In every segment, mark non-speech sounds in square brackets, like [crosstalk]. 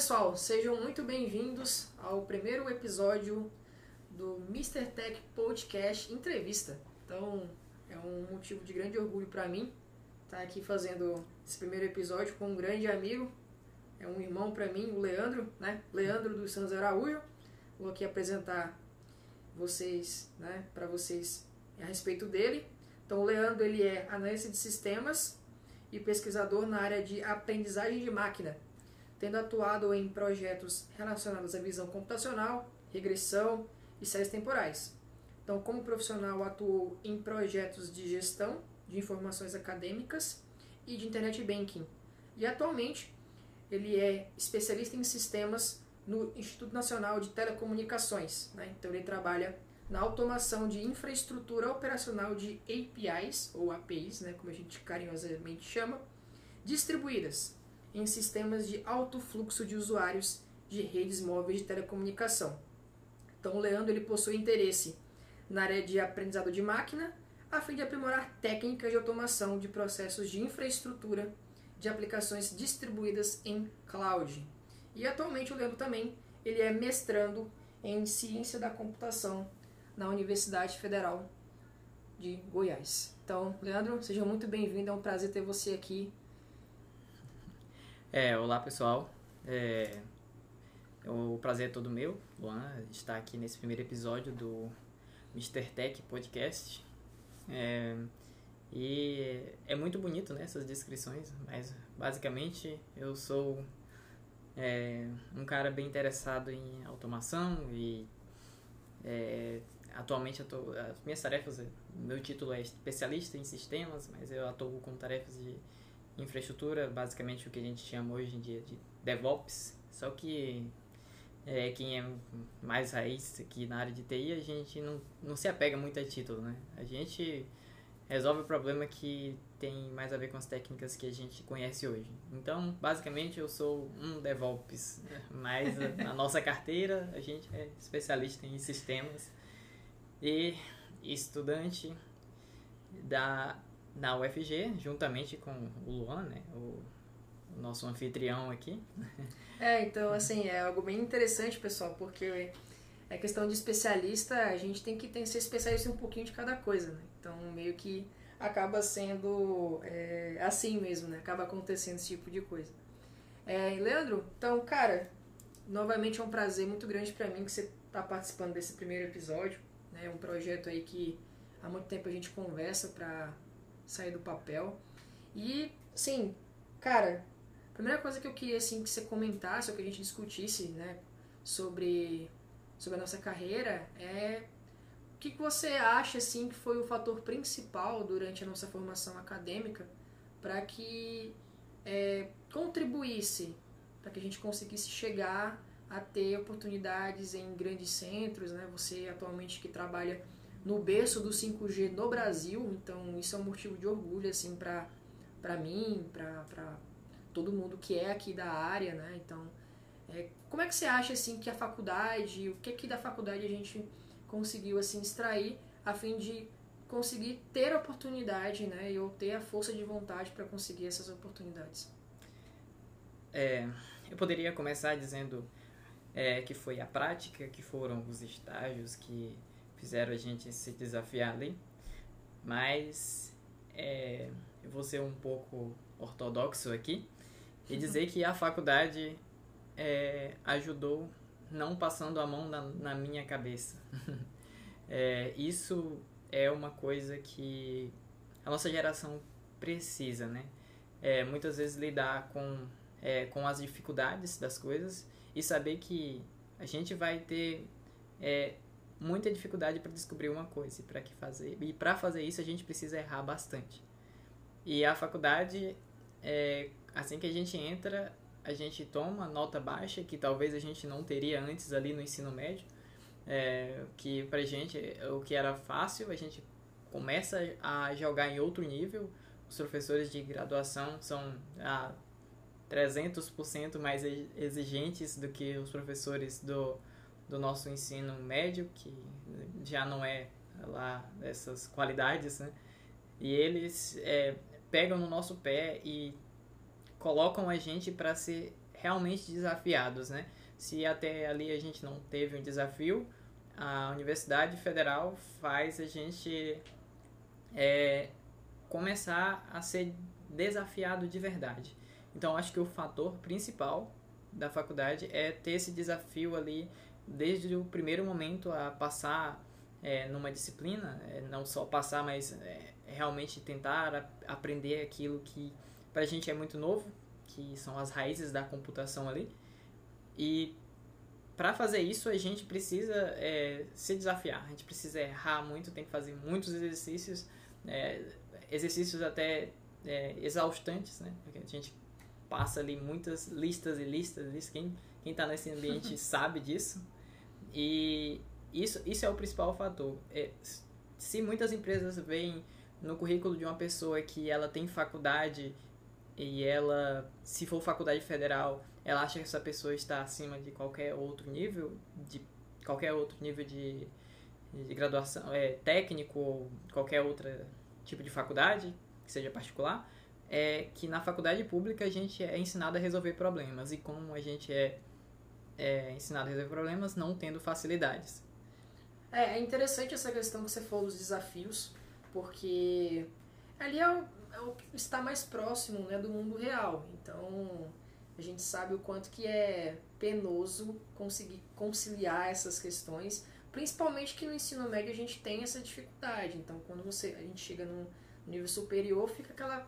pessoal, sejam muito bem-vindos ao primeiro episódio do Mr. Tech Podcast Entrevista. Então, é um motivo de grande orgulho para mim estar aqui fazendo esse primeiro episódio com um grande amigo, é um irmão para mim, o Leandro, né? Leandro dos Santos Araújo. Vou aqui apresentar vocês, né, para vocês a respeito dele. Então, o Leandro ele é analista de sistemas e pesquisador na área de aprendizagem de máquina, tendo atuado em projetos relacionados à visão computacional, regressão e séries temporais. Então, como profissional, atuou em projetos de gestão de informações acadêmicas e de internet banking. E atualmente, ele é especialista em sistemas no Instituto Nacional de Telecomunicações. Né? Então, ele trabalha na automação de infraestrutura operacional de APIs, ou APIs, né, como a gente carinhosamente chama, distribuídas em sistemas de alto fluxo de usuários de redes móveis de telecomunicação. Então, o Leandro ele possui interesse na área de aprendizado de máquina, a fim de aprimorar técnicas de automação de processos de infraestrutura de aplicações distribuídas em cloud. E atualmente o Leandro também ele é mestrando em ciência da computação na Universidade Federal de Goiás. Então, Leandro, seja muito bem-vindo, é um prazer ter você aqui. É, olá pessoal, é, o prazer é todo meu, Luan, estar aqui nesse primeiro episódio do Mr. Tech Podcast. É, e é muito bonito né, essas descrições, mas basicamente eu sou é, um cara bem interessado em automação e é, atualmente tô, as minhas tarefas, meu título é especialista em sistemas, mas eu atuo com tarefas de infraestrutura, basicamente o que a gente chama hoje em dia de DevOps, só que é, quem é mais raiz aqui na área de TI, a gente não, não se apega muito a título, né? A gente resolve o problema que tem mais a ver com as técnicas que a gente conhece hoje. Então, basicamente, eu sou um DevOps, né? mas na nossa carteira a gente é especialista em sistemas e estudante da, da UFG, juntamente com o Luan, né? O, nosso anfitrião aqui. É, então, assim, é algo bem interessante, pessoal, porque é questão de especialista, a gente tem que tem, ser especialista em um pouquinho de cada coisa, né? Então, meio que acaba sendo é, assim mesmo, né? Acaba acontecendo esse tipo de coisa. É, Leandro, então, cara, novamente é um prazer muito grande para mim que você está participando desse primeiro episódio. Né? Um projeto aí que há muito tempo a gente conversa para sair do papel. E, sim, cara, a primeira coisa que eu queria assim, que você comentasse, ou que a gente discutisse né, sobre, sobre a nossa carreira é o que, que você acha assim, que foi o fator principal durante a nossa formação acadêmica para que é, contribuísse para que a gente conseguisse chegar a ter oportunidades em grandes centros, né? Você atualmente que trabalha no berço do 5G no Brasil, então isso é um motivo de orgulho assim para para mim, para todo mundo que é aqui da área, né? Então, é, como é que você acha assim que a faculdade, o que que da faculdade a gente conseguiu assim extrair a fim de conseguir ter oportunidade, né? E ou ter a força de vontade para conseguir essas oportunidades? É, eu poderia começar dizendo é, que foi a prática, que foram os estágios que fizeram a gente se desafiar ali, mas é, eu vou ser um pouco ortodoxo aqui e [laughs] dizer que a faculdade é, ajudou não passando a mão na, na minha cabeça. [laughs] é, isso é uma coisa que a nossa geração precisa, né? É, muitas vezes lidar com, é, com as dificuldades das coisas e saber que a gente vai ter é, muita dificuldade para descobrir uma coisa e para que fazer e para fazer isso a gente precisa errar bastante e a faculdade é, assim que a gente entra, a gente toma nota baixa, que talvez a gente não teria antes ali no ensino médio, é, que pra gente, o que era fácil, a gente começa a jogar em outro nível. Os professores de graduação são a 300% mais exigentes do que os professores do, do nosso ensino médio, que já não é lá essas qualidades, né? E eles é, pegam no nosso pé e colocam a gente para ser realmente desafiados, né? Se até ali a gente não teve um desafio, a Universidade Federal faz a gente é, começar a ser desafiado de verdade. Então, acho que o fator principal da faculdade é ter esse desafio ali desde o primeiro momento a passar é, numa disciplina, é, não só passar, mas é, realmente tentar a, aprender aquilo que para a gente é muito novo, que são as raízes da computação ali. E para fazer isso a gente precisa é, se desafiar, a gente precisa errar muito, tem que fazer muitos exercícios, é, exercícios até é, exaustantes, né? Porque a gente passa ali muitas listas e listas, listas. quem quem está nesse ambiente [laughs] sabe disso. E isso, isso é o principal fator. É, se muitas empresas veem no currículo de uma pessoa que ela tem faculdade e ela, se for faculdade federal, ela acha que essa pessoa está acima de qualquer outro nível, de qualquer outro nível de, de graduação, é, técnico ou qualquer outro tipo de faculdade, que seja particular, é que na faculdade pública a gente é ensinado a resolver problemas e como a gente é, é ensinado a resolver problemas não tendo facilidades. É, é interessante essa questão que você falou dos desafios, porque ali é o, é o que está mais próximo né, do mundo real. Então a gente sabe o quanto que é penoso conseguir conciliar essas questões, principalmente que no ensino médio a gente tem essa dificuldade. Então quando você a gente chega num nível superior, fica aquela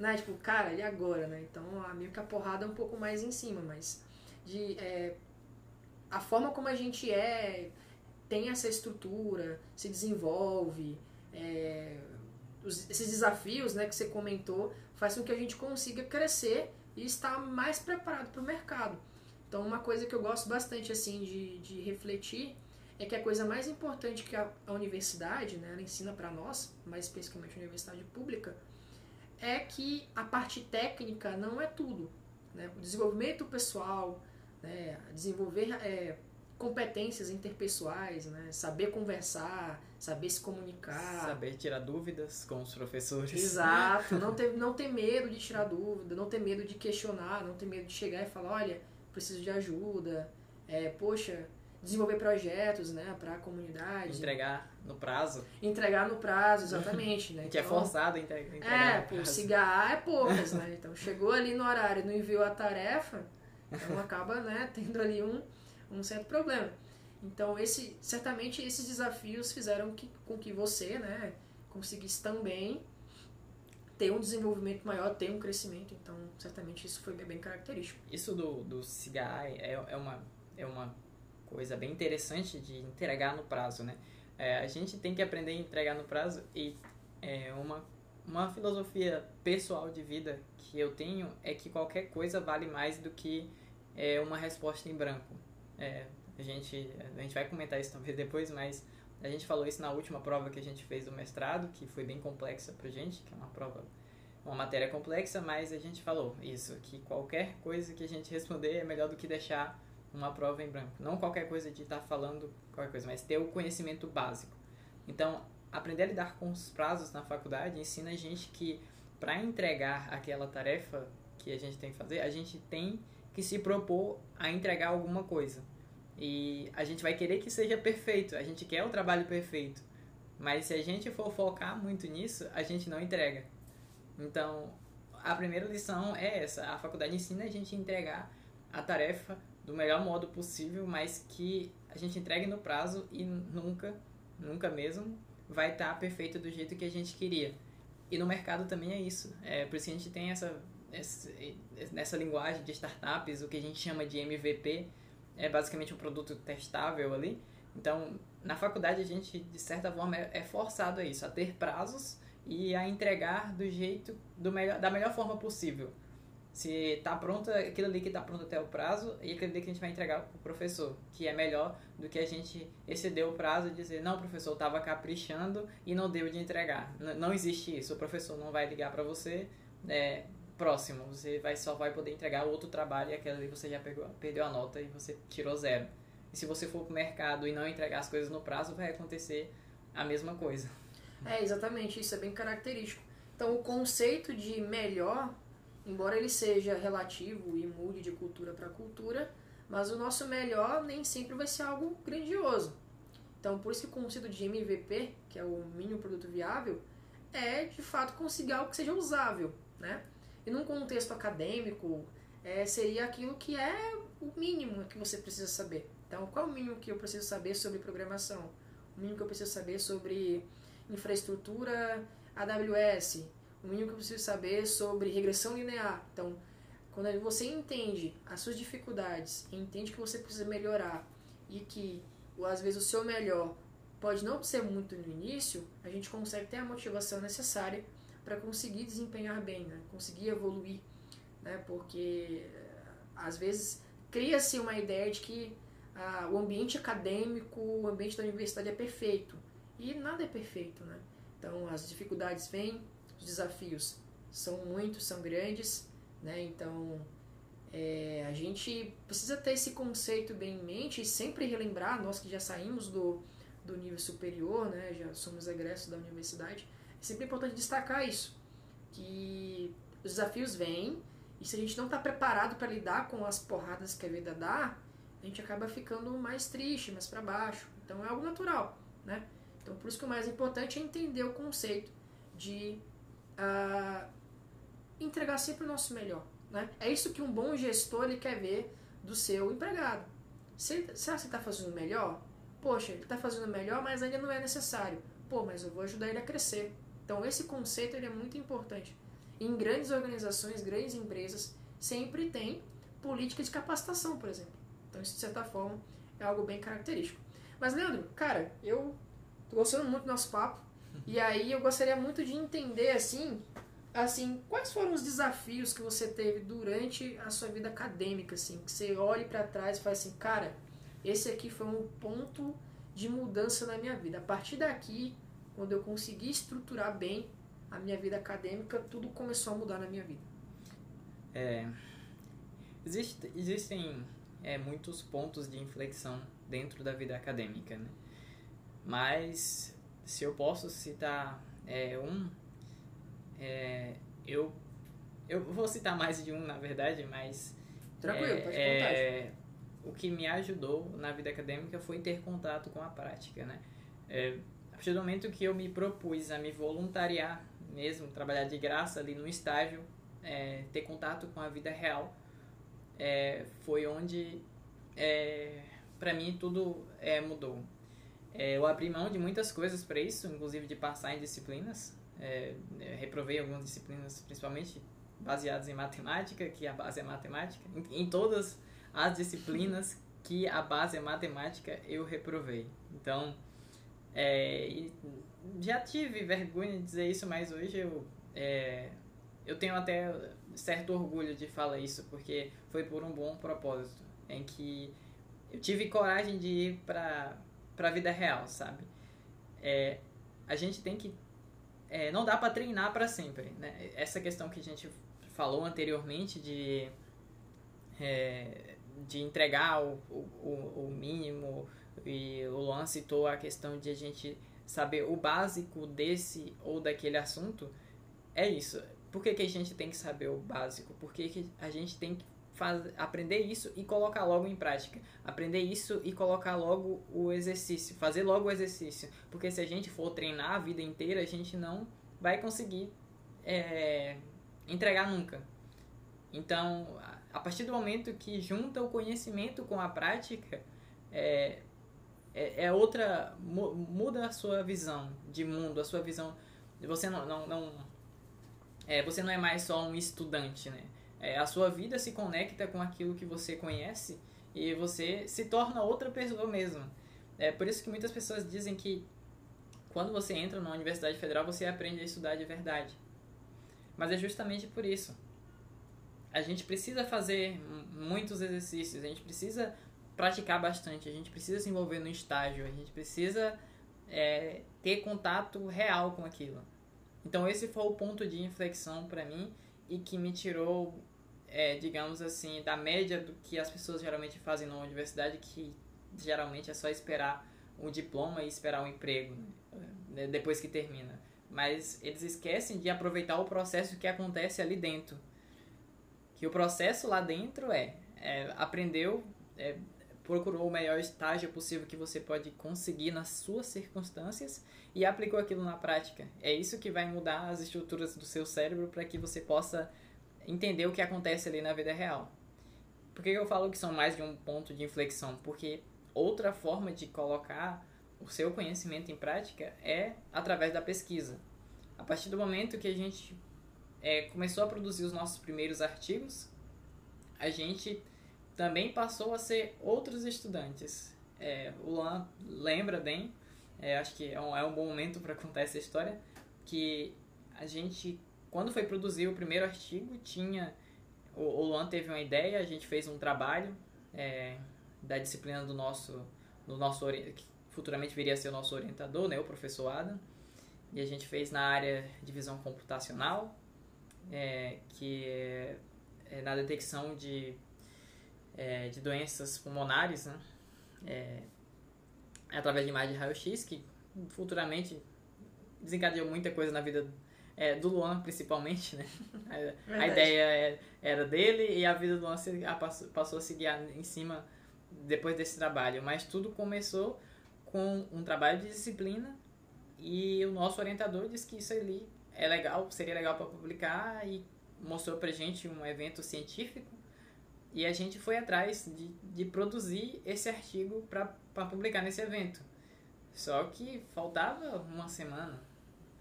né? Tipo, cara, e agora, né? Então, a, meio que a porrada é um pouco mais em cima, mas de é, a forma como a gente é, tem essa estrutura, se desenvolve, é, os, esses desafios, né, que você comentou, faz com que a gente consiga crescer e estar mais preparado para o mercado. Então, uma coisa que eu gosto bastante, assim, de, de refletir é que a coisa mais importante que a, a universidade, né, ela ensina para nós, mais especificamente a universidade pública, é que a parte técnica não é tudo. Né? O desenvolvimento pessoal, né? desenvolver é, competências interpessoais, né? saber conversar, saber se comunicar. Saber tirar dúvidas com os professores. Exato, [laughs] não ter, não ter medo de tirar dúvida, não ter medo de questionar, não ter medo de chegar e falar, olha, preciso de ajuda, é, poxa, desenvolver projetos né, para a comunidade. Entregar no prazo. Entregar no prazo, exatamente. Né? [laughs] que é então, é forçado a entregar. É, por cigarrar é poucas, né? Então chegou ali no horário não enviou a tarefa, então acaba né, tendo ali um, um certo problema. Então, esse, certamente esses desafios fizeram que, com que você né, conseguisse também ter um desenvolvimento maior, ter um crescimento. Então, certamente isso foi bem característico. Isso do, do é, é, uma, é uma coisa bem interessante de entregar no prazo, né? É, a gente tem que aprender a entregar no prazo e é, uma, uma filosofia pessoal de vida que eu tenho é que qualquer coisa vale mais do que é, uma resposta em branco. É, a, gente, a gente vai comentar isso talvez depois, mas a gente falou isso na última prova que a gente fez do mestrado, que foi bem complexa pra gente, que é uma prova, uma matéria complexa, mas a gente falou isso, que qualquer coisa que a gente responder é melhor do que deixar uma prova em branco. Não qualquer coisa de estar tá falando qualquer coisa, mas ter o conhecimento básico. Então, aprender a lidar com os prazos na faculdade ensina a gente que para entregar aquela tarefa que a gente tem que fazer, a gente tem que se propor a entregar alguma coisa. E a gente vai querer que seja perfeito, a gente quer o trabalho perfeito. Mas se a gente for focar muito nisso, a gente não entrega. Então, a primeira lição é essa: a faculdade ensina a gente a entregar a tarefa do melhor modo possível, mas que a gente entregue no prazo e nunca, nunca mesmo, vai estar tá perfeito do jeito que a gente queria. E no mercado também é isso. É por isso que a gente tem essa, essa nessa linguagem de startups, o que a gente chama de MVP, é basicamente um produto testável ali. Então, na faculdade a gente, de certa forma, é, é forçado a isso, a ter prazos e a entregar do jeito, do melhor, da melhor forma possível se tá pronto aquilo ali que tá pronto até o prazo e aquilo ali que a gente vai entregar pro professor, que é melhor do que a gente exceder o prazo e dizer, não, professor, tava caprichando e não deu de entregar. N não existe isso, o professor não vai ligar para você, é, próximo, você vai, só vai poder entregar outro trabalho e aquele ali você já pegou, perdeu a nota e você tirou zero. E se você for pro mercado e não entregar as coisas no prazo, vai acontecer a mesma coisa. É, exatamente, isso é bem característico. Então, o conceito de melhor embora ele seja relativo e mude de cultura para cultura, mas o nosso melhor nem sempre vai ser algo grandioso. Então, por isso que o conceito de MVP, que é o mínimo produto viável, é de fato conseguir algo que seja usável, né? Num contexto acadêmico, é, seria aquilo que é o mínimo que você precisa saber. Então, qual é o mínimo que eu preciso saber sobre programação? O mínimo que eu preciso saber sobre infraestrutura AWS? O mínimo que eu preciso saber sobre regressão linear? Então, quando você entende as suas dificuldades, entende que você precisa melhorar e que às vezes o seu melhor pode não ser muito no início, a gente consegue ter a motivação necessária para conseguir desempenhar bem, né? conseguir evoluir, né? porque às vezes cria-se uma ideia de que ah, o ambiente acadêmico, o ambiente da universidade é perfeito e nada é perfeito, né? Então as dificuldades vêm, os desafios são muitos, são grandes, né? Então é, a gente precisa ter esse conceito bem em mente e sempre relembrar, nós que já saímos do, do nível superior, né, já somos egressos da universidade, é sempre importante destacar isso, que os desafios vêm e se a gente não está preparado para lidar com as porradas que a vida dá, a gente acaba ficando mais triste, mais para baixo. Então é algo natural, né? Então por isso que o mais importante é entender o conceito de uh, entregar sempre o nosso melhor. Né? É isso que um bom gestor ele quer ver do seu empregado. Se, será que você está fazendo melhor? Poxa, ele está fazendo melhor, mas ainda não é necessário. Pô, mas eu vou ajudar ele a crescer. Então esse conceito ele é muito importante. Em grandes organizações, grandes empresas, sempre tem política de capacitação, por exemplo. Então isso de certa forma é algo bem característico. Mas Leandro, cara, eu tô gostando muito do nosso papo. E aí eu gostaria muito de entender assim assim, quais foram os desafios que você teve durante a sua vida acadêmica, assim, que você olhe para trás e fala assim, cara, esse aqui foi um ponto de mudança na minha vida. A partir daqui, quando eu consegui estruturar bem a minha vida acadêmica, tudo começou a mudar na minha vida. É, existe, existem é, muitos pontos de inflexão dentro da vida acadêmica, né? Mas se eu posso citar é, um é, eu, eu vou citar mais de um, na verdade, mas. Tranquilo, é, pode é, O que me ajudou na vida acadêmica foi ter contato com a prática, né? É, partir do momento que eu me propus a me voluntariar mesmo, trabalhar de graça ali no estágio, é, ter contato com a vida real, é, foi onde, é, para mim, tudo é, mudou. É, eu abri mão de muitas coisas para isso, inclusive de passar em disciplinas, é, é, reprovei algumas disciplinas, principalmente baseadas em matemática, que a base é matemática. Em, em, todas as disciplinas que a base é matemática, eu reprovei. Então, é, já tive vergonha de dizer isso, mas hoje eu, é, eu tenho até certo orgulho de falar isso, porque foi por um bom propósito, em que eu tive coragem de ir para a vida real, sabe? É, a gente tem que é, não dá para treinar para sempre. Né? Essa questão que a gente falou anteriormente de, é, de entregar o, o, o mínimo, e o Luan citou a questão de a gente saber o básico desse ou daquele assunto, é isso. Por que, que a gente tem que saber o básico? Por que, que a gente tem que faz, aprender isso e colocar logo em prática. Aprender isso e colocar logo o exercício, fazer logo o exercício. Porque se a gente for treinar a vida inteira, a gente não vai conseguir é, entregar nunca. Então, a partir do momento que junta o conhecimento com a prática, é, é, é outra. muda a sua visão de mundo, a sua visão. Você não, não, não é, você não é mais só um estudante, né? É, a sua vida se conecta com aquilo que você conhece e você se torna outra pessoa mesmo. É por isso que muitas pessoas dizem que quando você entra na Universidade Federal você aprende a estudar de verdade. Mas é justamente por isso. A gente precisa fazer muitos exercícios, a gente precisa praticar bastante, a gente precisa se envolver no estágio, a gente precisa é, ter contato real com aquilo. Então esse foi o ponto de inflexão para mim e que me tirou é, digamos assim, da média do que as pessoas geralmente fazem na universidade, que geralmente é só esperar um diploma e esperar um emprego né, depois que termina. Mas eles esquecem de aproveitar o processo que acontece ali dentro. que o processo lá dentro é, é aprendeu, é, procurou o melhor estágio possível que você pode conseguir nas suas circunstâncias e aplicou aquilo na prática. É isso que vai mudar as estruturas do seu cérebro para que você possa entender o que acontece ali na vida real. Por que eu falo que são mais de um ponto de inflexão? Porque outra forma de colocar o seu conhecimento em prática é através da pesquisa. A partir do momento que a gente é, começou a produzir os nossos primeiros artigos, a gente também passou a ser outros estudantes. É, o Lan lembra bem, é, acho que é um, é um bom momento para contar essa história, que a gente, quando foi produzir o primeiro artigo, tinha o, o Luan teve uma ideia, a gente fez um trabalho é, da disciplina do nosso, do nosso que futuramente viria a ser o nosso orientador, né, o professor Adam, e a gente fez na área de visão computacional, é, que é, é, na detecção de, é, de doenças pulmonares, né, é, através de imagem de raio-x, que futuramente desencadeou muita coisa na vida é, do Luan, principalmente, né? [laughs] A, a ideia é, era dele e a vida do Luan se, a, passou, passou a seguir em cima depois desse trabalho. Mas tudo começou com um trabalho de disciplina e o nosso orientador disse que isso ali é legal, seria legal para publicar e mostrou pra gente um evento científico e a gente foi atrás de, de produzir esse artigo para publicar nesse evento. Só que faltava uma semana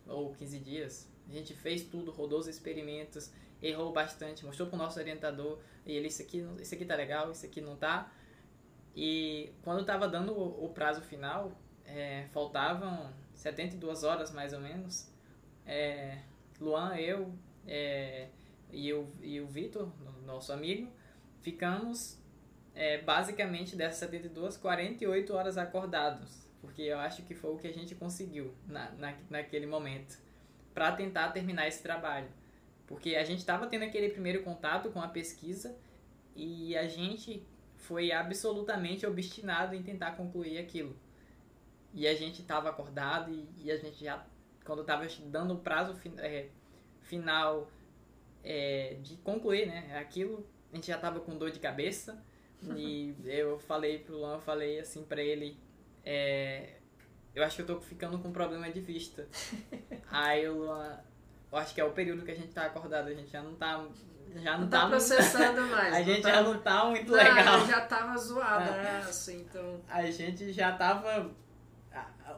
ou 15 dias. A gente fez tudo, rodou os experimentos, errou bastante, mostrou para o nosso orientador e ele isso aqui, isso aqui tá legal, isso aqui não tá. E quando estava dando o, o, prazo final, é, faltavam 72 horas mais ou menos. É, Luan, eu é, e, o, e o Vitor, nosso amigo, ficamos é, basicamente dessas 72, 48 horas acordados. Porque eu acho que foi o que a gente conseguiu na, na, naquele momento para tentar terminar esse trabalho. Porque a gente estava tendo aquele primeiro contato com a pesquisa e a gente foi absolutamente obstinado em tentar concluir aquilo. E a gente estava acordado e, e, a gente já, quando estava dando o prazo é, final é, de concluir né, aquilo, a gente já estava com dor de cabeça. e eu falei pro Luan, eu falei assim para ele, é, eu acho que eu tô ficando com problema de vista. [laughs] Aí eu, eu acho que é o período que a gente tá acordado, a gente já não tá já não, não tá, tá processando [laughs] mais. A gente tá... já não tá muito legal. já tava zoada, é. né? Assim, então. A gente já tava.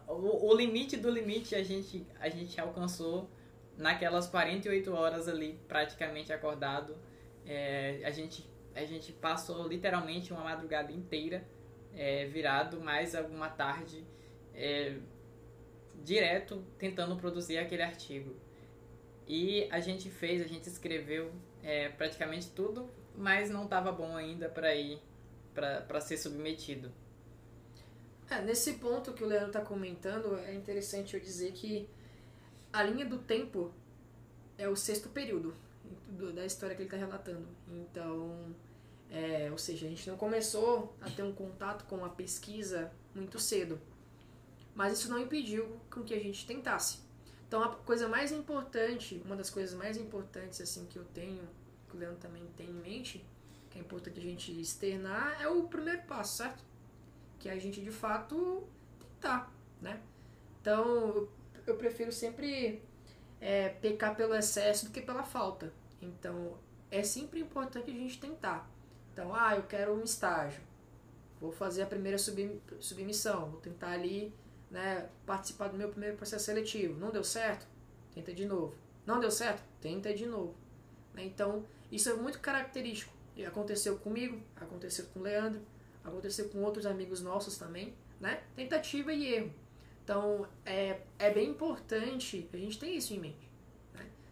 O, o, limite do limite a gente, a gente alcançou naquelas 48 horas ali, praticamente acordado. É, a, gente, a gente passou literalmente uma madrugada inteira é, virado, mais alguma tarde é, direto tentando produzir aquele artigo. E a gente fez, a gente escreveu é, praticamente tudo, mas não estava bom ainda para ir para ser submetido. É, nesse ponto que o Leandro está comentando, é interessante eu dizer que a linha do tempo é o sexto período da história que ele está relatando. Então, é, ou seja, a gente não começou a ter um contato com a pesquisa muito cedo, mas isso não impediu com que a gente tentasse. Então, a coisa mais importante, uma das coisas mais importantes assim que eu tenho, que o Leandro também tem em mente, que é importante a gente externar, é o primeiro passo, certo? Que é a gente de fato tentar, né? Então, eu prefiro sempre é, pecar pelo excesso do que pela falta. Então, é sempre importante a gente tentar. Então, ah, eu quero um estágio. Vou fazer a primeira submissão, vou tentar ali né, participar do meu primeiro processo seletivo. Não deu certo? Tenta de novo. Não deu certo? Tenta de novo. Né? Então, isso é muito característico. E aconteceu comigo, aconteceu com o Leandro, aconteceu com outros amigos nossos também, né? Tentativa e erro. Então, é, é bem importante a gente ter isso em mente.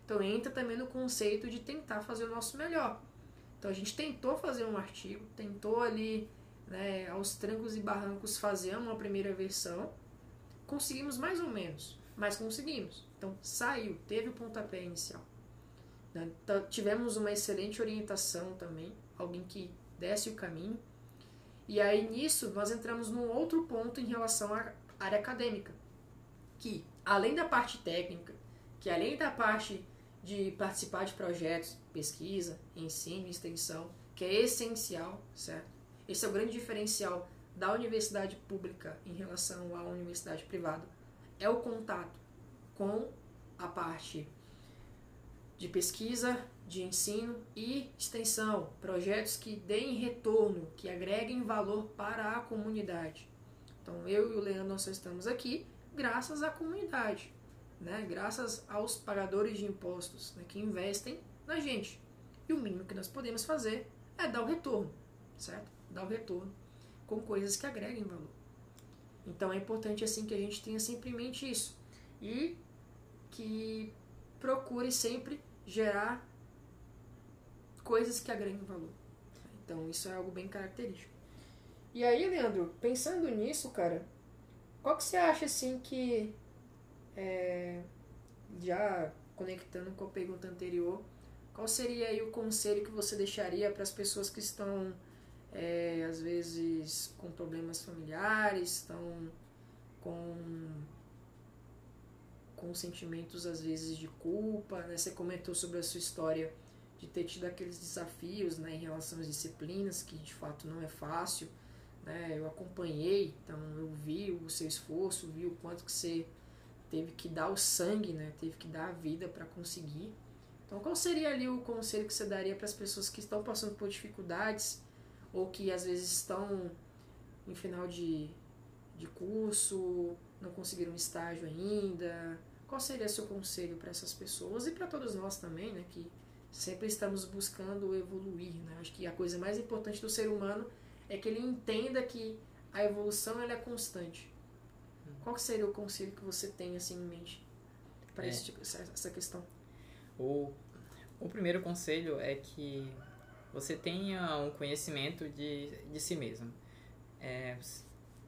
Então, entra também no conceito de tentar fazer o nosso melhor. Então, a gente tentou fazer um artigo, tentou ali, né, aos trancos e barrancos, fazer uma primeira versão, Conseguimos mais ou menos, mas conseguimos. Então saiu, teve o pontapé inicial. Né? Tivemos uma excelente orientação também, alguém que desse o caminho. E aí nisso nós entramos num outro ponto em relação à área acadêmica, que além da parte técnica, que além da parte de participar de projetos, pesquisa, ensino, extensão, que é essencial, certo? Esse é o grande diferencial da universidade pública em relação à universidade privada. É o contato com a parte de pesquisa, de ensino e extensão, projetos que deem retorno, que agreguem valor para a comunidade. Então, eu e o Leandro nós estamos aqui graças à comunidade, né? graças aos pagadores de impostos né? que investem na gente. E o mínimo que nós podemos fazer é dar o retorno, certo? Dar o retorno com coisas que agreguem valor. Então é importante assim que a gente tenha sempre em mente isso e que procure sempre gerar coisas que agreguem valor. Então isso é algo bem característico. E aí, Leandro, pensando nisso, cara, qual que você acha assim que é, já conectando com a pergunta anterior, qual seria aí o conselho que você deixaria para as pessoas que estão é, às vezes com problemas familiares, estão com com sentimentos às vezes de culpa, né? Você comentou sobre a sua história de ter tido aqueles desafios, né, em relação às disciplinas, que de fato não é fácil, né? Eu acompanhei, então eu vi o seu esforço, vi o quanto que você teve que dar o sangue, né? Teve que dar a vida para conseguir. Então, qual seria ali o conselho que você daria para as pessoas que estão passando por dificuldades ou que às vezes estão em final de, de curso, não conseguiram um estágio ainda? Qual seria seu conselho para essas pessoas e para todos nós também, né, que sempre estamos buscando evoluir, né? Acho que a coisa mais importante do ser humano é que ele entenda que a evolução ela é constante. Qual seria o conselho que você tem assim em mente para é. tipo, essa questão? O, o primeiro conselho é que você tenha um conhecimento de, de si mesmo. É,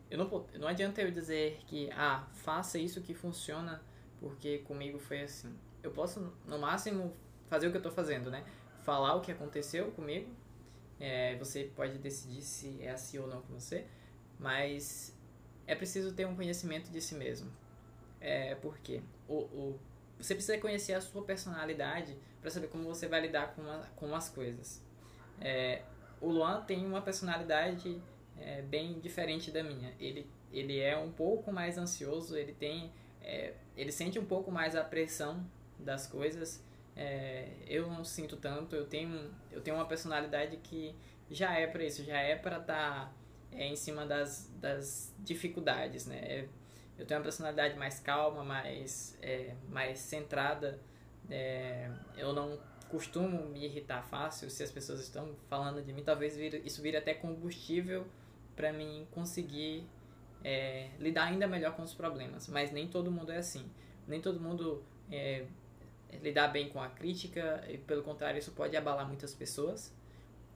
eu não, não adianta eu dizer que, ah, faça isso que funciona porque comigo foi assim. Eu posso, no máximo, fazer o que eu estou fazendo, né? Falar o que aconteceu comigo. É, você pode decidir se é assim ou não com você, mas é preciso ter um conhecimento de si mesmo. É, porque o, o, você precisa conhecer a sua personalidade para saber como você vai lidar com, a, com as coisas. É, o Luan tem uma personalidade é, bem diferente da minha. Ele, ele é um pouco mais ansioso, ele tem é, ele sente um pouco mais a pressão das coisas. É, eu não sinto tanto, eu tenho, eu tenho uma personalidade que já é para isso, já é para estar tá, é, em cima das, das dificuldades, né? Eu tenho uma personalidade mais calma, mais, é, mais centrada. É, eu não costumo me irritar fácil se as pessoas estão falando de mim. Talvez isso vire até combustível para mim conseguir é, lidar ainda melhor com os problemas. Mas nem todo mundo é assim. Nem todo mundo é, lidar bem com a crítica, e pelo contrário, isso pode abalar muitas pessoas.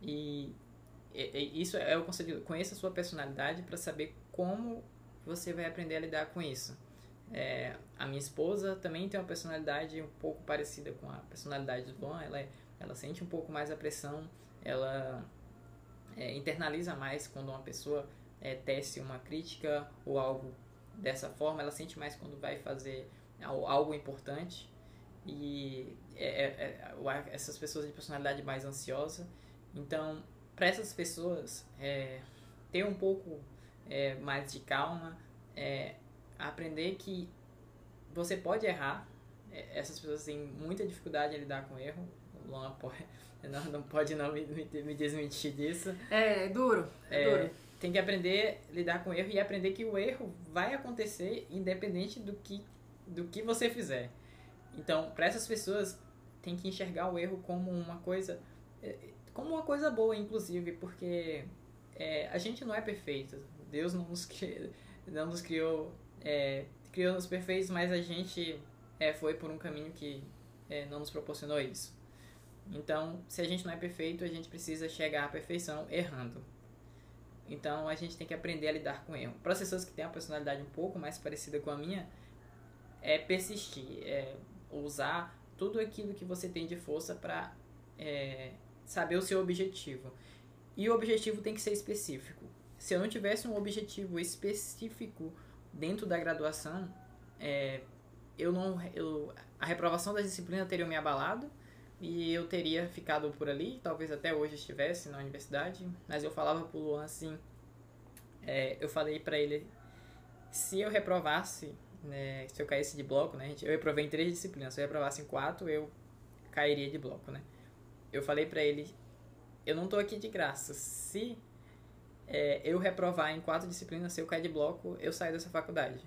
E isso é o conselho: conheça a sua personalidade para saber como você vai aprender a lidar com isso. É, a minha esposa também tem uma personalidade um pouco parecida com a personalidade do Luan. Ela, é, ela sente um pouco mais a pressão, ela é, internaliza mais quando uma pessoa é, tece uma crítica ou algo dessa forma, ela sente mais quando vai fazer algo importante. E é, é, é essas pessoas de personalidade mais ansiosa. Então, para essas pessoas, é, ter um pouco é, mais de calma, aprender que você pode errar. Essas pessoas têm muita dificuldade em lidar com erro. O Luan [laughs] pode, não, não pode não me, me, desmentir disso. É, é duro. É, duro tem que aprender a lidar com o erro e aprender que o erro vai acontecer independente do que, do que você fizer. Então, para essas pessoas, tem que enxergar o erro como uma coisa é, como uma coisa boa, inclusive, porque é, a gente não é perfeito. Deus não nos, criou, não nos criou, é, criou-nos perfeitos, mas a gente é, foi por um caminho que é, não nos proporcionou isso. Então, se a gente não é perfeito, a gente precisa chegar à perfeição errando. Então a gente tem que aprender a lidar com erro. Para as pessoas que têm uma personalidade um pouco mais parecida com a minha, é persistir, é usar tudo aquilo que você tem de força para é, saber o seu objetivo. E o objetivo tem que ser específico. Se eu não tivesse um objetivo específico dentro da graduação, é, eu não, eu, a reprovação da disciplina teria me abalado e eu teria ficado por ali, talvez até hoje estivesse na universidade, mas eu falava pro Luan assim, é, eu falei para ele, se eu reprovasse, né, se eu caísse de bloco, né, eu reprovei em três disciplinas, se eu reprovasse em quatro, eu cairia de bloco, né. Eu falei para ele, eu não tô aqui de graça, se é, eu reprovar em quatro disciplinas, se eu cair de bloco, eu saio dessa faculdade.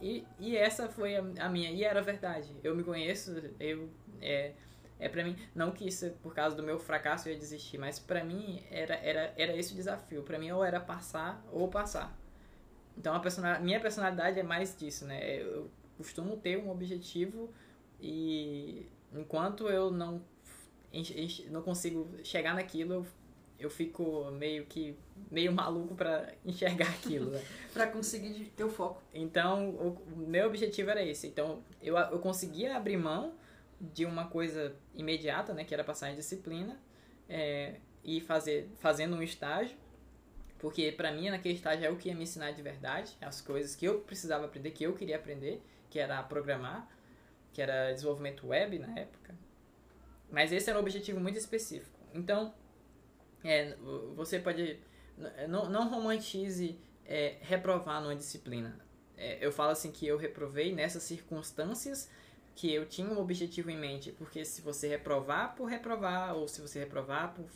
E, e essa foi a, a minha, e era verdade. Eu me conheço, eu é, é para mim, não que isso por causa do meu fracasso eu ia desistir, mas para mim era, era, era esse o desafio. Para mim ou era passar ou passar. Então a personalidade, minha personalidade é mais disso, né? Eu costumo ter um objetivo e enquanto eu não não consigo chegar naquilo, eu, eu fico meio que meio maluco para enxergar aquilo, né? [laughs] para conseguir ter o foco. Então, o, o meu objetivo era esse. Então, eu, eu conseguia abrir mão de uma coisa imediata, né, que era passar em disciplina, é, e fazer, fazendo um estágio, porque para mim naquele estágio é o que ia me ensinar de verdade, as coisas que eu precisava aprender, que eu queria aprender, que era programar, que era desenvolvimento web na época. Mas esse era um objetivo muito específico. Então, é, você pode. Não, não romantize é, reprovar numa disciplina. É, eu falo assim que eu reprovei nessas circunstâncias que eu tinha um objetivo em mente, porque se você reprovar por reprovar, ou se você reprovar por,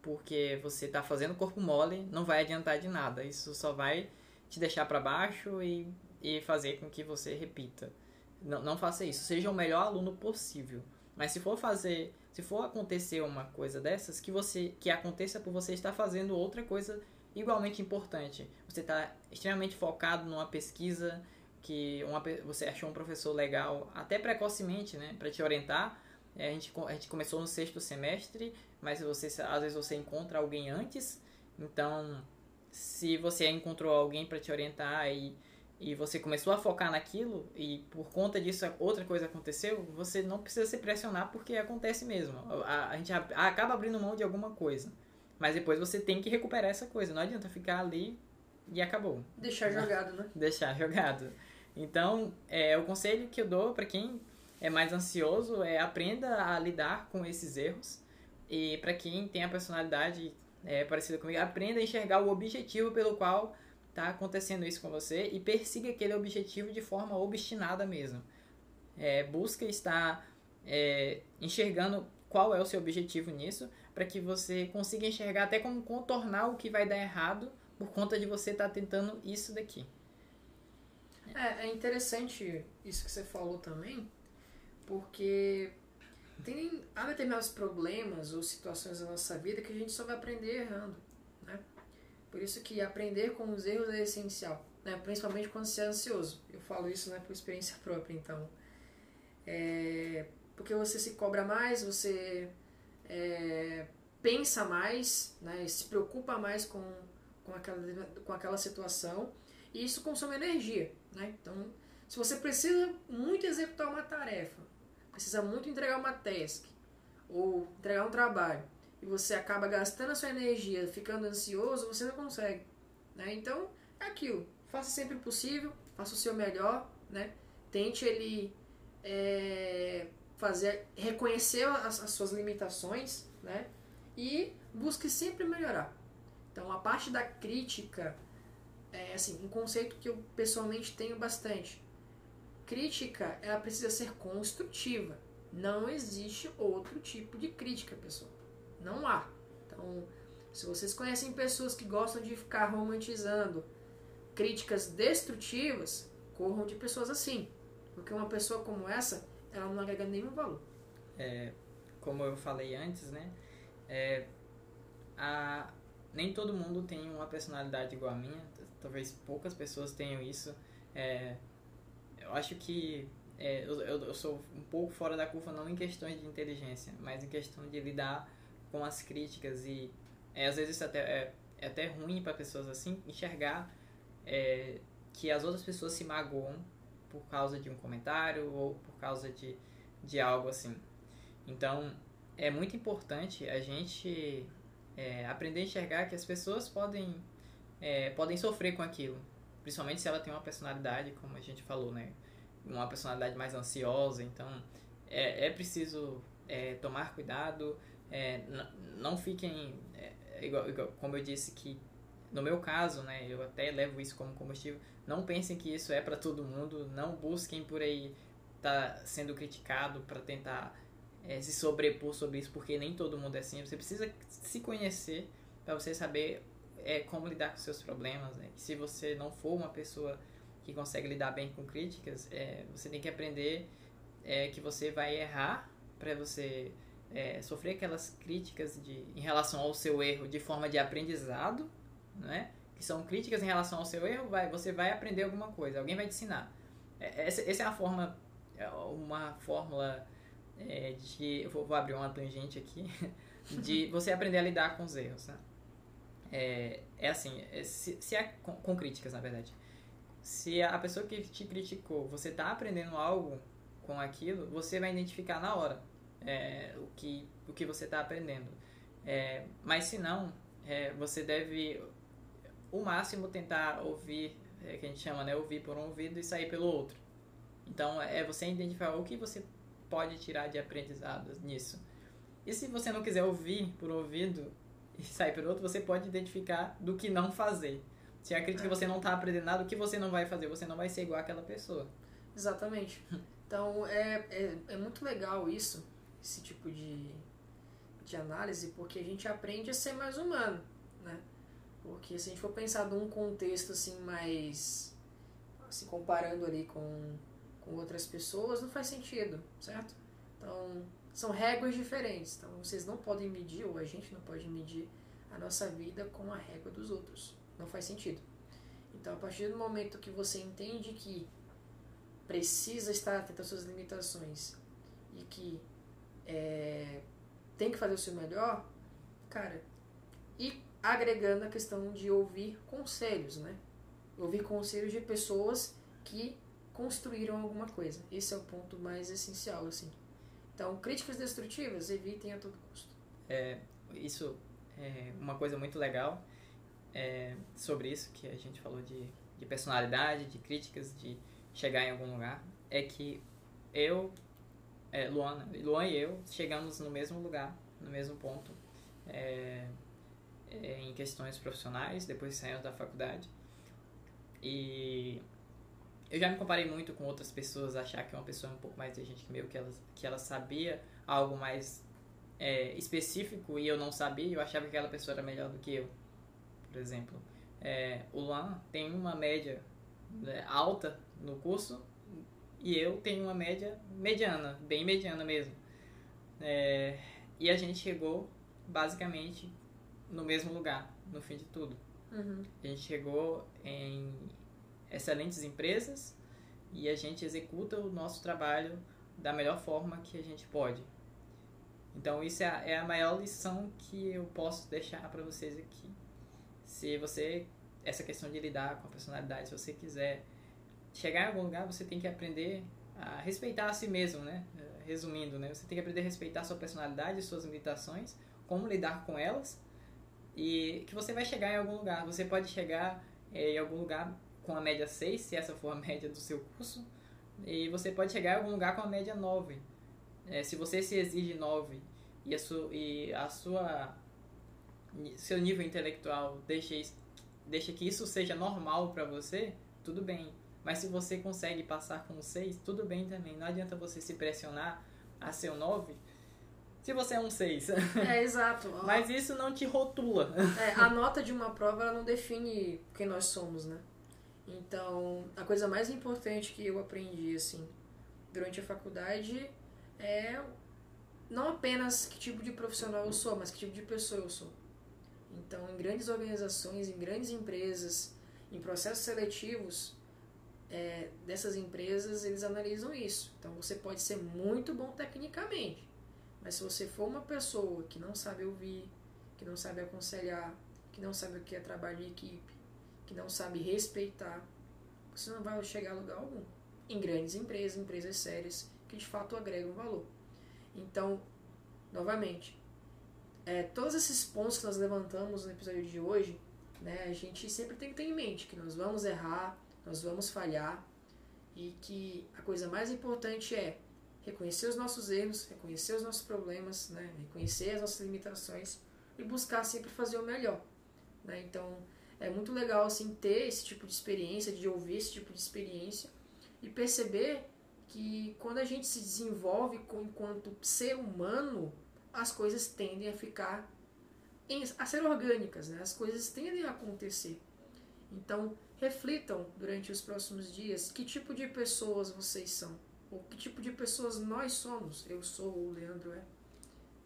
porque você está fazendo corpo mole, não vai adiantar de nada. Isso só vai te deixar para baixo e, e fazer com que você repita. Não, não faça isso. Seja o melhor aluno possível. Mas se for fazer, se for acontecer uma coisa dessas, que você que aconteça por você estar fazendo outra coisa igualmente importante. Você está extremamente focado numa pesquisa que uma, você achou um professor legal, até precocemente, né, para te orientar. É, a, gente, a gente começou no sexto semestre, mas você, às vezes você encontra alguém antes. Então, se você encontrou alguém para te orientar e, e você começou a focar naquilo e por conta disso outra coisa aconteceu, você não precisa se pressionar porque acontece mesmo. A, a gente acaba abrindo mão de alguma coisa. Mas depois você tem que recuperar essa coisa. Não adianta ficar ali e acabou. Deixar jogado, né? [laughs] Deixar jogado. Então, é, o conselho que eu dou para quem é mais ansioso é aprenda a lidar com esses erros. E para quem tem a personalidade é, parecida comigo, aprenda a enxergar o objetivo pelo qual está acontecendo isso com você e persiga aquele objetivo de forma obstinada mesmo. É, busca estar é, enxergando qual é o seu objetivo nisso, para que você consiga enxergar até como contornar o que vai dar errado por conta de você estar tá tentando isso daqui. É, é interessante isso que você falou também, porque tem, há determinados problemas ou situações da nossa vida que a gente só vai aprender errando? Por isso que aprender com os erros é essencial, né? Principalmente quando você é ansioso. Eu falo isso né, por experiência [laughs] própria, então. É, porque você se cobra mais, você é, pensa mais, né? Se preocupa mais com, com, aquela, com aquela situação e isso consome energia. Né? Então, se você precisa muito executar uma tarefa, precisa muito entregar uma task ou entregar um trabalho e você acaba gastando a sua energia, ficando ansioso, você não consegue. Né? Então, é aquilo. Faça sempre o possível, faça o seu melhor, né? Tente ele é, fazer, reconhecer as, as suas limitações, né? E busque sempre melhorar. Então, a parte da crítica é assim, um conceito que eu pessoalmente tenho bastante. Crítica, ela precisa ser construtiva. Não existe outro tipo de crítica, pessoal. Não há. Então, se vocês conhecem pessoas que gostam de ficar romantizando críticas destrutivas, corram de pessoas assim. Porque uma pessoa como essa, ela não agrega nenhum valor. É, como eu falei antes, né? É, a, nem todo mundo tem uma personalidade igual a minha talvez poucas pessoas tenham isso. É, eu acho que é, eu, eu sou um pouco fora da curva, não em questões de inteligência, mas em questão de lidar com as críticas e é, às vezes até, é, é até ruim para pessoas assim enxergar é, que as outras pessoas se magoam por causa de um comentário ou por causa de, de algo assim. Então é muito importante a gente é, aprender a enxergar que as pessoas podem é, podem sofrer com aquilo. Principalmente se ela tem uma personalidade, como a gente falou, né? uma personalidade mais ansiosa, então é, é preciso é, tomar cuidado, é, não fiquem, é, igual, igual, como eu disse que no meu caso, né, eu até levo isso como combustível, não pensem que isso é para todo mundo, não busquem por aí tá sendo criticado para tentar é, se sobrepor sobre isso, porque nem todo mundo é assim. Você precisa se conhecer para você saber é, como lidar com seus problemas. Né? Se você não for uma pessoa que consegue lidar bem com críticas, é, você tem que aprender é, que você vai errar para você é, sofrer aquelas críticas de, em relação ao seu erro de forma de aprendizado, né? que são críticas em relação ao seu erro, vai, você vai aprender alguma coisa, alguém vai te ensinar. É, essa, essa é a forma, é uma fórmula é, de. Vou, vou, abrir uma tangente aqui. [laughs] De você aprender a lidar com os erros. Né? É, é assim, é, se, se é com, com, críticas, na verdade. Se a pessoa que te criticou, você está aprendendo algo com aquilo, você vai identificar na hora é, o, que, o que você está aprendendo. É, mas se não, é, você deve, o máximo, tentar ouvir, é, que a gente chama, né? Ouvir por um ouvido e sair pelo outro. Então, é você identificar o que você pode tirar de aprendizado nisso. E se você não quiser ouvir por ouvido [laughs] e sair por outro, você pode identificar do que não fazer. Se a crítica é. você não está aprendendo nada, o que você não vai fazer? Você não vai ser igual àquela pessoa. Exatamente. Então é, é, é muito legal isso, esse tipo de, de análise, porque a gente aprende a ser mais humano, né? Porque se a gente for pensar num contexto assim mais se comparando ali com com outras pessoas não faz sentido, certo? Então, são réguas diferentes. Então, vocês não podem medir, ou a gente não pode medir, a nossa vida com a régua dos outros. Não faz sentido. Então, a partir do momento que você entende que precisa estar atento às suas limitações e que é, tem que fazer o seu melhor, cara, e agregando a questão de ouvir conselhos, né? Ouvir conselhos de pessoas que construíram alguma coisa. Esse é o ponto mais essencial, assim. Então, críticas destrutivas, evitem a todo custo. É, isso é uma coisa muito legal é, sobre isso que a gente falou de, de personalidade, de críticas, de chegar em algum lugar, é que eu, é, Luana, Luan e eu chegamos no mesmo lugar, no mesmo ponto, é, é, em questões profissionais, depois saímos da faculdade. E eu já me comparei muito com outras pessoas, achar que uma pessoa é um pouco mais inteligente que eu, que ela, que ela sabia algo mais é, específico e eu não sabia, eu achava que aquela pessoa era melhor do que eu, por exemplo. É, o Luan tem uma média né, alta no curso e eu tenho uma média mediana, bem mediana mesmo. É, e a gente chegou basicamente no mesmo lugar, no fim de tudo. Uhum. A gente chegou em excelentes empresas e a gente executa o nosso trabalho da melhor forma que a gente pode. Então isso é a, é a maior lição que eu posso deixar para vocês aqui. Se você essa questão de lidar com a personalidade, se você quiser chegar em algum lugar, você tem que aprender a respeitar a si mesmo, né? Resumindo, né? Você tem que aprender a respeitar a sua personalidade, suas limitações, como lidar com elas e que você vai chegar em algum lugar. Você pode chegar é, em algum lugar com a média 6, se essa for a [laughs] média do seu curso, e você pode chegar a algum lugar com a média 9. É, se você se exige 9 e a, sua, e a sua seu nível intelectual deixa, deixa que isso seja normal para você, tudo bem. Mas se você consegue passar com 6, tudo bem também. Não adianta você se pressionar a ser um 9 se você é um 6. [laughs] É, exato. [laughs] Mas isso não te rotula. [laughs] É, a nota de uma prova ela não define quem nós somos, né? Então, a coisa mais importante que eu aprendi, assim, durante a faculdade é não apenas que tipo de profissional eu sou, mas que tipo de pessoa eu sou. Então, em grandes organizações, em grandes empresas, em processos seletivos é, dessas empresas, eles analisam isso. Então, você pode ser muito bom tecnicamente, mas se você for uma pessoa que não sabe ouvir, que não sabe aconselhar, que não sabe o que é trabalho de equipe, que não sabe respeitar, você não vai chegar a lugar algum. Em grandes empresas, empresas sérias, que de fato agregam valor. Então, novamente, é, todos esses pontos que nós levantamos no episódio de hoje, né, a gente sempre tem que ter em mente que nós vamos errar, nós vamos falhar, e que a coisa mais importante é reconhecer os nossos erros, reconhecer os nossos problemas, né? reconhecer as nossas limitações e buscar sempre fazer o melhor. Né? Então é muito legal assim ter esse tipo de experiência, de ouvir esse tipo de experiência e perceber que quando a gente se desenvolve enquanto ser humano, as coisas tendem a ficar a ser orgânicas, né? as coisas tendem a acontecer. Então, reflitam durante os próximos dias que tipo de pessoas vocês são, ou que tipo de pessoas nós somos. Eu sou, o Leandro é.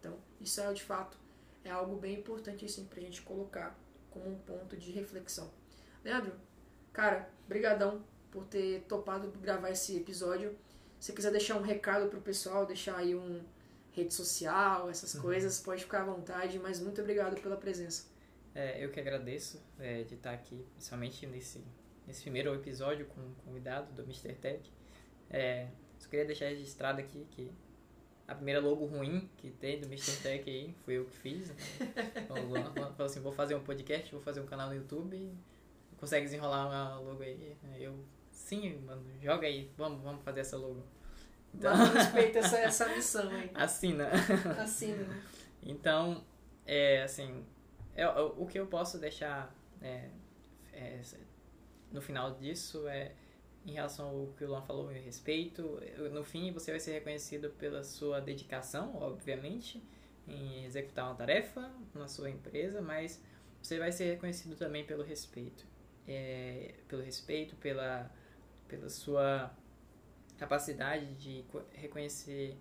Então, isso é de fato é algo bem importante assim para a gente colocar como um ponto de reflexão. Leandro, cara, brigadão por ter topado gravar esse episódio. Se quiser deixar um recado pro pessoal, deixar aí um rede social, essas uhum. coisas, pode ficar à vontade, mas muito obrigado pela presença. É, eu que agradeço é, de estar aqui, principalmente nesse, nesse primeiro episódio com o convidado do Mr. Tech. É, só queria deixar registrado aqui que a primeira logo ruim que tem do Mr. Tech aí foi eu que fiz. Né? [laughs] Então, falou assim, vou fazer um podcast, vou fazer um canal no YouTube, consegue desenrolar uma logo aí? Eu, sim, mano, joga aí, vamos, vamos fazer essa logo. Então, [laughs] respeita essa, essa missão aí. Assina. Assina. Então, é assim, é, o que eu posso deixar é, é, no final disso é em relação ao que o Luan falou, meu respeito. No fim, você vai ser reconhecido pela sua dedicação, obviamente, em executar uma tarefa na sua empresa, mas você vai ser reconhecido também pelo respeito. É, pelo respeito, pela, pela sua capacidade de reconhecer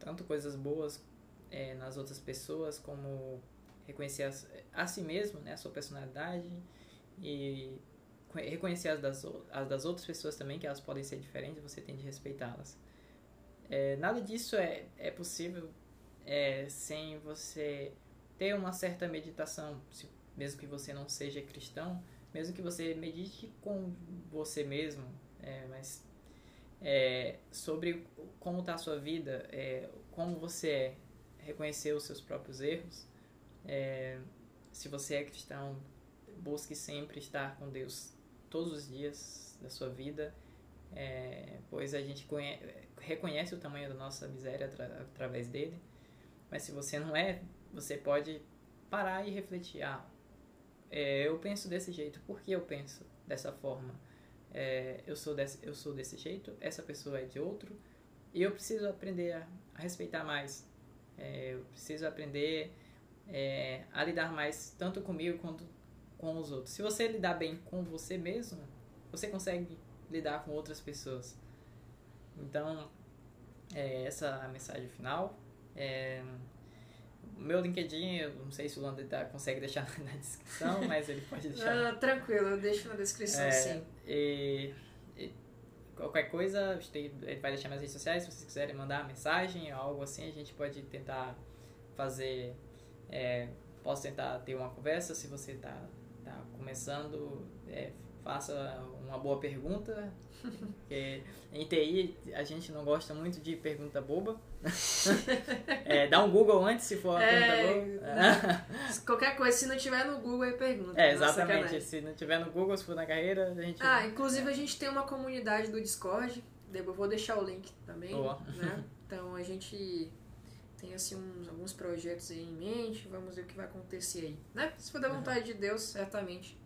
tanto coisas boas é, nas outras pessoas, como reconhecer as, a si mesmo, né, a sua personalidade e reconhecer as das, as das outras pessoas também, que elas podem ser diferentes, você tem de respeitá-las. É, nada disso é, é possível é, sem você ter uma certa meditação, se, mesmo que você não seja cristão, mesmo que você medite com você mesmo, é, mas é, sobre como está a sua vida, é, como você é, reconhecer os seus próprios erros. É, se você é cristão, busque sempre estar com Deus todos os dias da sua vida, é, pois a gente conhece, reconhece o tamanho da nossa miséria atra, através dele. Mas se você não é, você pode parar e refletir. Ah, é, eu penso desse jeito, por que eu penso dessa forma? é, eu, sou desse, eu sou desse jeito, essa pessoa é de outro, e eu preciso aprender a, a respeitar mais. É, eu preciso aprender é, a lidar mais tanto comigo quanto com os outros. Se você lidar bem com você mesmo, você consegue lidar com outras pessoas. Então, é, essa é a mensagem final. É, meu LinkedIn, eu não sei se o Lander tá, consegue deixar [laughs] na descrição, mas ele pode deixar. Ah, tranquilo, eu deixo na descrição é, sim. E, e, qualquer coisa, ele vai deixar nas redes sociais, se vocês quiserem mandar mensagem ou algo assim, a gente pode tentar fazer. É, posso tentar ter uma conversa se você está tá começando. É, faça uma boa pergunta. [laughs] Porque em TI a gente não gosta muito de pergunta boba. [laughs] é, dá um Google antes se for uma é, pergunta boba. Qualquer coisa, se não tiver no Google, é pergunta. É, exatamente. Se não tiver no Google, se for na carreira, a gente. Ah, inclusive a gente tem uma comunidade do Discord. Eu vou deixar o link também. Boa. Né? Então a gente tem assim uns, alguns projetos aí em mente, vamos ver o que vai acontecer aí, né? Se for da vontade de Deus, certamente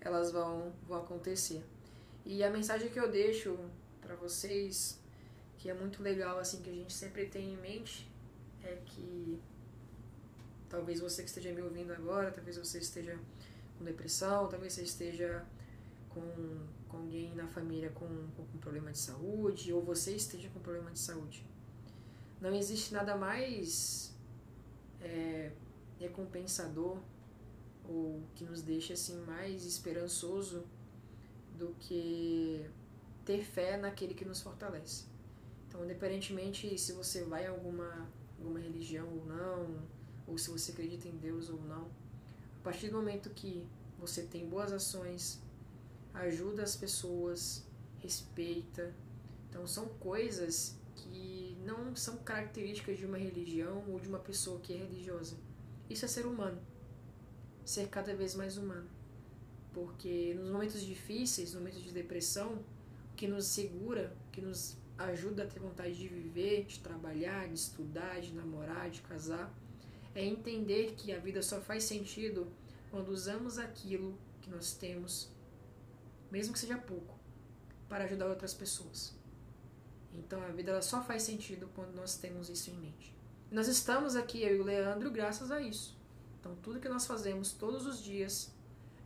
elas vão, vão acontecer. E a mensagem que eu deixo para vocês, que é muito legal, assim, que a gente sempre tem em mente, é que talvez você que esteja me ouvindo agora, talvez você esteja com depressão, talvez você esteja com, com alguém na família com, com problema de saúde, ou você esteja com problema de saúde. Não existe nada mais é, recompensador ou que nos deixa assim mais esperançoso do que ter fé naquele que nos fortalece. Então, independentemente se você vai a alguma, alguma religião ou não, ou se você acredita em Deus ou não, a partir do momento que você tem boas ações, ajuda as pessoas, respeita, então são coisas que não são características de uma religião ou de uma pessoa que é religiosa. Isso é ser humano ser cada vez mais humano. Porque nos momentos difíceis, nos momentos de depressão, que nos segura, que nos ajuda a ter vontade de viver, de trabalhar, de estudar, de namorar, de casar, é entender que a vida só faz sentido quando usamos aquilo que nós temos, mesmo que seja pouco, para ajudar outras pessoas. Então a vida ela só faz sentido quando nós temos isso em mente. Nós estamos aqui, eu e o Leandro, graças a isso. Então tudo que nós fazemos todos os dias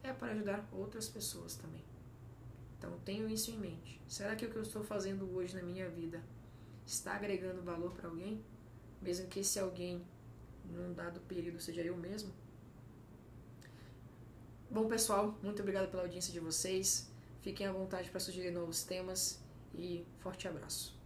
é para ajudar outras pessoas também. Então tenho isso em mente. Será que o que eu estou fazendo hoje na minha vida está agregando valor para alguém? Mesmo que esse alguém, num dado período, seja eu mesmo? Bom, pessoal, muito obrigado pela audiência de vocês. Fiquem à vontade para sugerir novos temas e forte abraço.